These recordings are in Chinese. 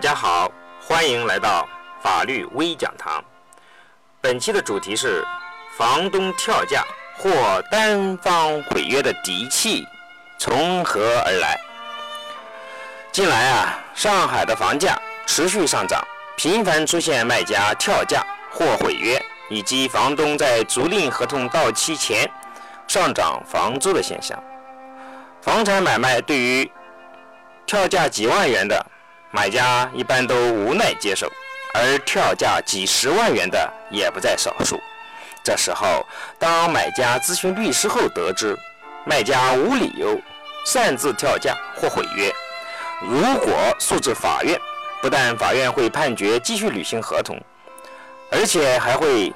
大家好，欢迎来到法律微讲堂。本期的主题是房东跳价或单方毁约的底气从何而来？近来啊，上海的房价持续上涨，频繁出现卖家跳价或毁约，以及房东在租赁合同到期前上涨房租的现象。房产买卖对于跳价几万元的买家一般都无奈接受，而跳价几十万元的也不在少数。这时候，当买家咨询律师后得知，卖家无理由擅自跳价或毁约，如果诉至法院，不但法院会判决继续履行合同，而且还会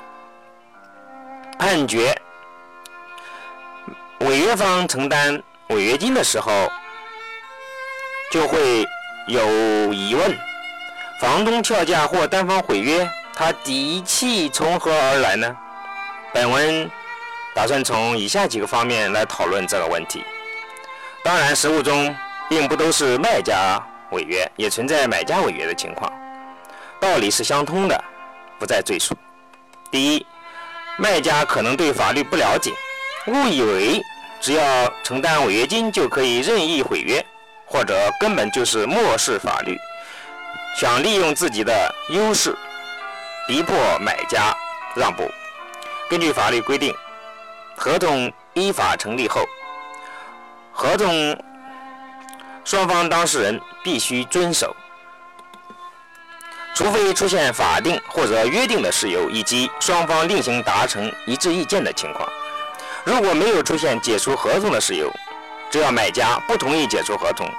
判决违约方承担。违约金的时候，就会有疑问：房东跳价或单方毁约，他底气从何而来呢？本文打算从以下几个方面来讨论这个问题。当然，实务中并不都是卖家违约，也存在买家违约的情况，道理是相通的，不再赘述。第一，卖家可能对法律不了解，误以为。只要承担违约金就可以任意毁约，或者根本就是漠视法律，想利用自己的优势逼迫买家让步。根据法律规定，合同依法成立后，合同双方当事人必须遵守，除非出现法定或者约定的事由，以及双方另行达成一致意见的情况。如果没有出现解除合同的事由，只要买家不同意解除合同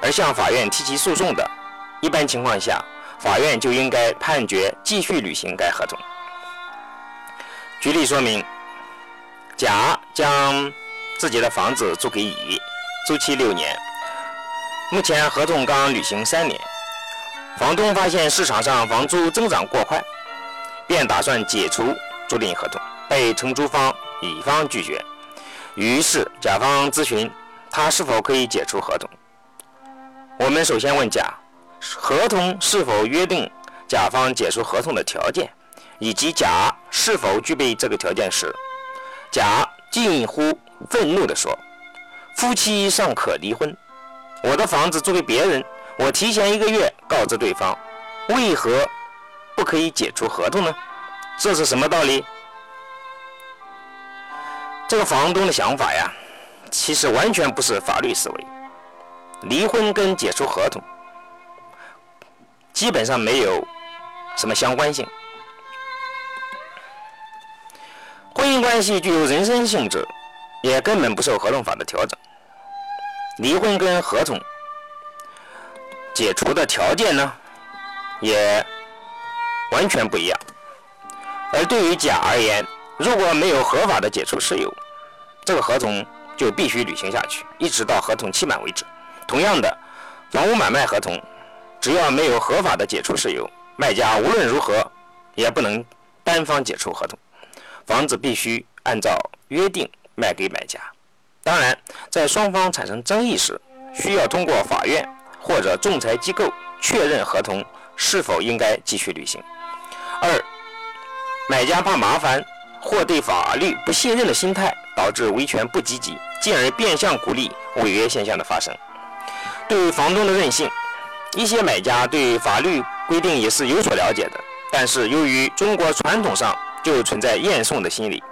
而向法院提起诉讼的，一般情况下，法院就应该判决继续履行该合同。举例说明：甲将自己的房子租给乙，租期六年，目前合同刚履行三年，房东发现市场上房租增长过快，便打算解除租赁合同，被承租方。乙方拒绝，于是甲方咨询他是否可以解除合同。我们首先问甲，合同是否约定甲方解除合同的条件，以及甲是否具备这个条件时，甲近乎愤怒地说：“夫妻尚可离婚，我的房子租给别人，我提前一个月告知对方，为何不可以解除合同呢？这是什么道理？”这个房东的想法呀，其实完全不是法律思维。离婚跟解除合同基本上没有什么相关性。婚姻关系具有人身性质，也根本不受合同法的调整。离婚跟合同解除的条件呢，也完全不一样。而对于甲而言，如果没有合法的解除事由，这个合同就必须履行下去，一直到合同期满为止。同样的，房屋买卖合同只要没有合法的解除事由，卖家无论如何也不能单方解除合同，房子必须按照约定卖给买家。当然，在双方产生争议时，需要通过法院或者仲裁机构确认合同是否应该继续履行。二，买家怕麻烦。或对法律不信任的心态，导致维权不积极，进而变相鼓励违约现象的发生。对于房东的任性，一些买家对法律规定也是有所了解的，但是由于中国传统上就存在验送的心理，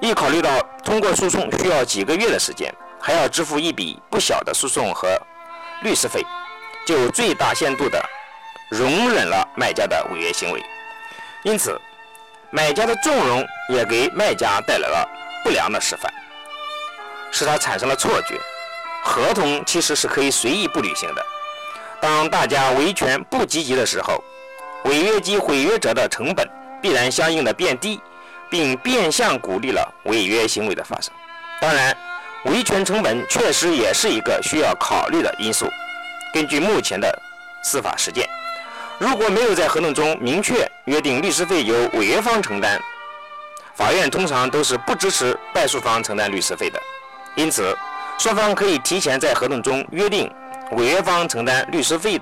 一考虑到通过诉讼需要几个月的时间，还要支付一笔不小的诉讼和律师费，就最大限度的容忍了卖家的违约行为。因此。买家的纵容也给卖家带来了不良的示范，使他产生了错觉：合同其实是可以随意不履行的。当大家维权不积极的时候，违约及毁约者的成本必然相应的变低，并变相鼓励了违约行为的发生。当然，维权成本确实也是一个需要考虑的因素。根据目前的司法实践。如果没有在合同中明确约定律师费由违约方承担，法院通常都是不支持败诉方承担律师费的。因此，双方可以提前在合同中约定违约方承担律师费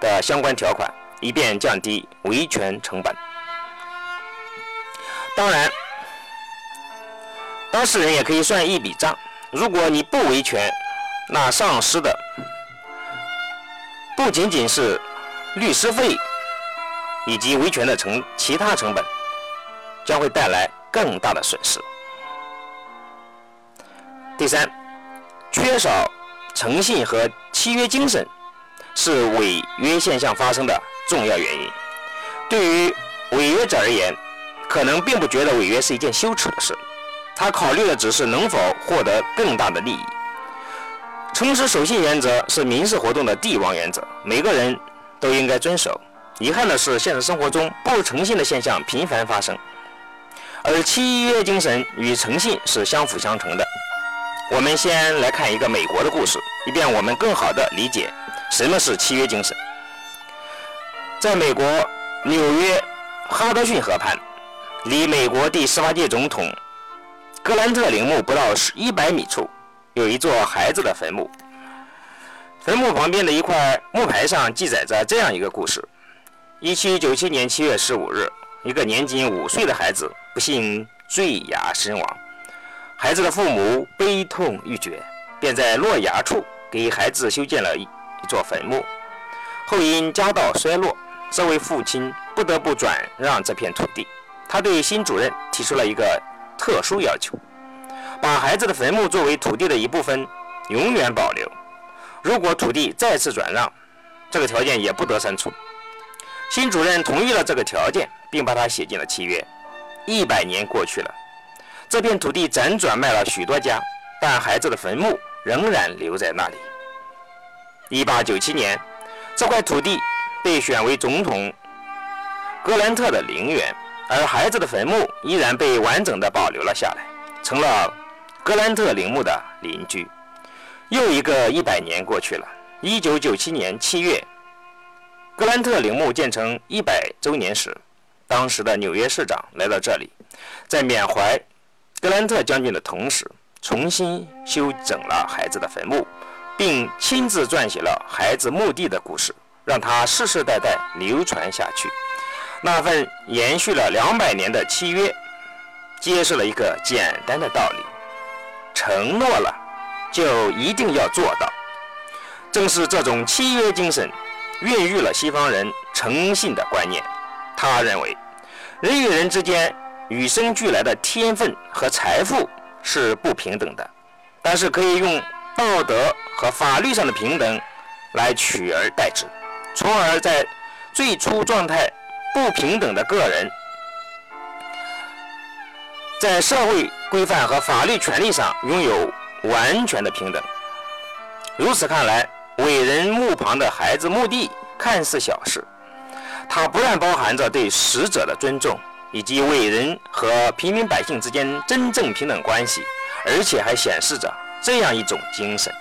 的相关条款，以便降低维权成本。当然，当事人也可以算一笔账：如果你不维权，那丧失的不仅仅是律师费以及维权的成其他成本，将会带来更大的损失。第三，缺少诚信和契约精神是违约现象发生的重要原因。对于违约者而言，可能并不觉得违约是一件羞耻的事，他考虑的只是能否获得更大的利益。诚实守信原则是民事活动的帝王原则，每个人都应该遵守。遗憾的是，现实生活中不诚信的现象频繁发生，而契约精神与诚信是相辅相成的。我们先来看一个美国的故事，以便我们更好地理解什么是契约精神。在美国纽约哈德逊河畔，离美国第十八届总统格兰特陵墓不到十一百米处，有一座孩子的坟墓。坟墓旁边的一块木牌上记载着这样一个故事：一七九七年七月十五日，一个年仅五岁的孩子不幸坠崖身亡。孩子的父母悲痛欲绝，便在落崖处给孩子修建了一一座坟墓。后因家道衰落，这位父亲不得不转让这片土地。他对新主任提出了一个特殊要求：把孩子的坟墓作为土地的一部分，永远保留。如果土地再次转让，这个条件也不得删除。新主任同意了这个条件，并把它写进了契约。一百年过去了。这片土地辗转卖了许多家，但孩子的坟墓仍然留在那里。一八九七年，这块土地被选为总统格兰特的陵园，而孩子的坟墓依然被完整的保留了下来，成了格兰特陵墓的邻居。又一个一百年过去了。一九九七年七月，格兰特陵墓建成一百周年时，当时的纽约市长来到这里，在缅怀。格兰特将军的同时，重新修整了孩子的坟墓，并亲自撰写了孩子墓地的故事，让他世世代代流传下去。那份延续了两百年的契约，揭示了一个简单的道理：承诺了，就一定要做到。正是这种契约精神，孕育了西方人诚信的观念。他认为，人与人之间。与生俱来的天分和财富是不平等的，但是可以用道德和法律上的平等来取而代之，从而在最初状态不平等的个人，在社会规范和法律权利上拥有完全的平等。如此看来，伟人墓旁的孩子墓地看似小事，它不但包含着对死者的尊重。以及伟人和平民百姓之间真正平等关系，而且还显示着这样一种精神：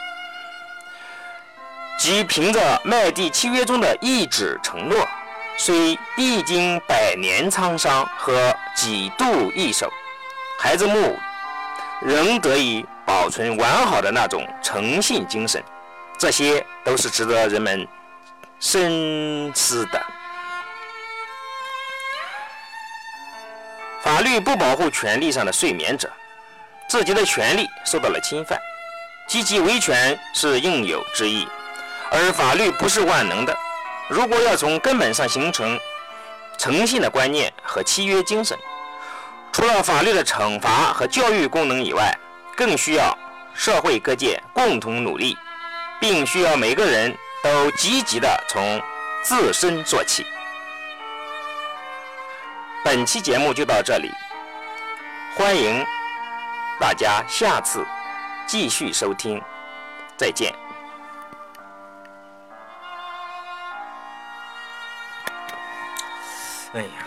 即凭着麦地契约中的一纸承诺，虽历经百年沧桑和几度易手，孩子墓仍得以保存完好的那种诚信精神。这些都是值得人们深思的。法律不保护权利上的睡眠者，自己的权利受到了侵犯，积极维权是应有之义。而法律不是万能的，如果要从根本上形成诚信的观念和契约精神，除了法律的惩罚和教育功能以外，更需要社会各界共同努力，并需要每个人都积极地从自身做起。本期节目就到这里，欢迎大家下次继续收听，再见。哎呀。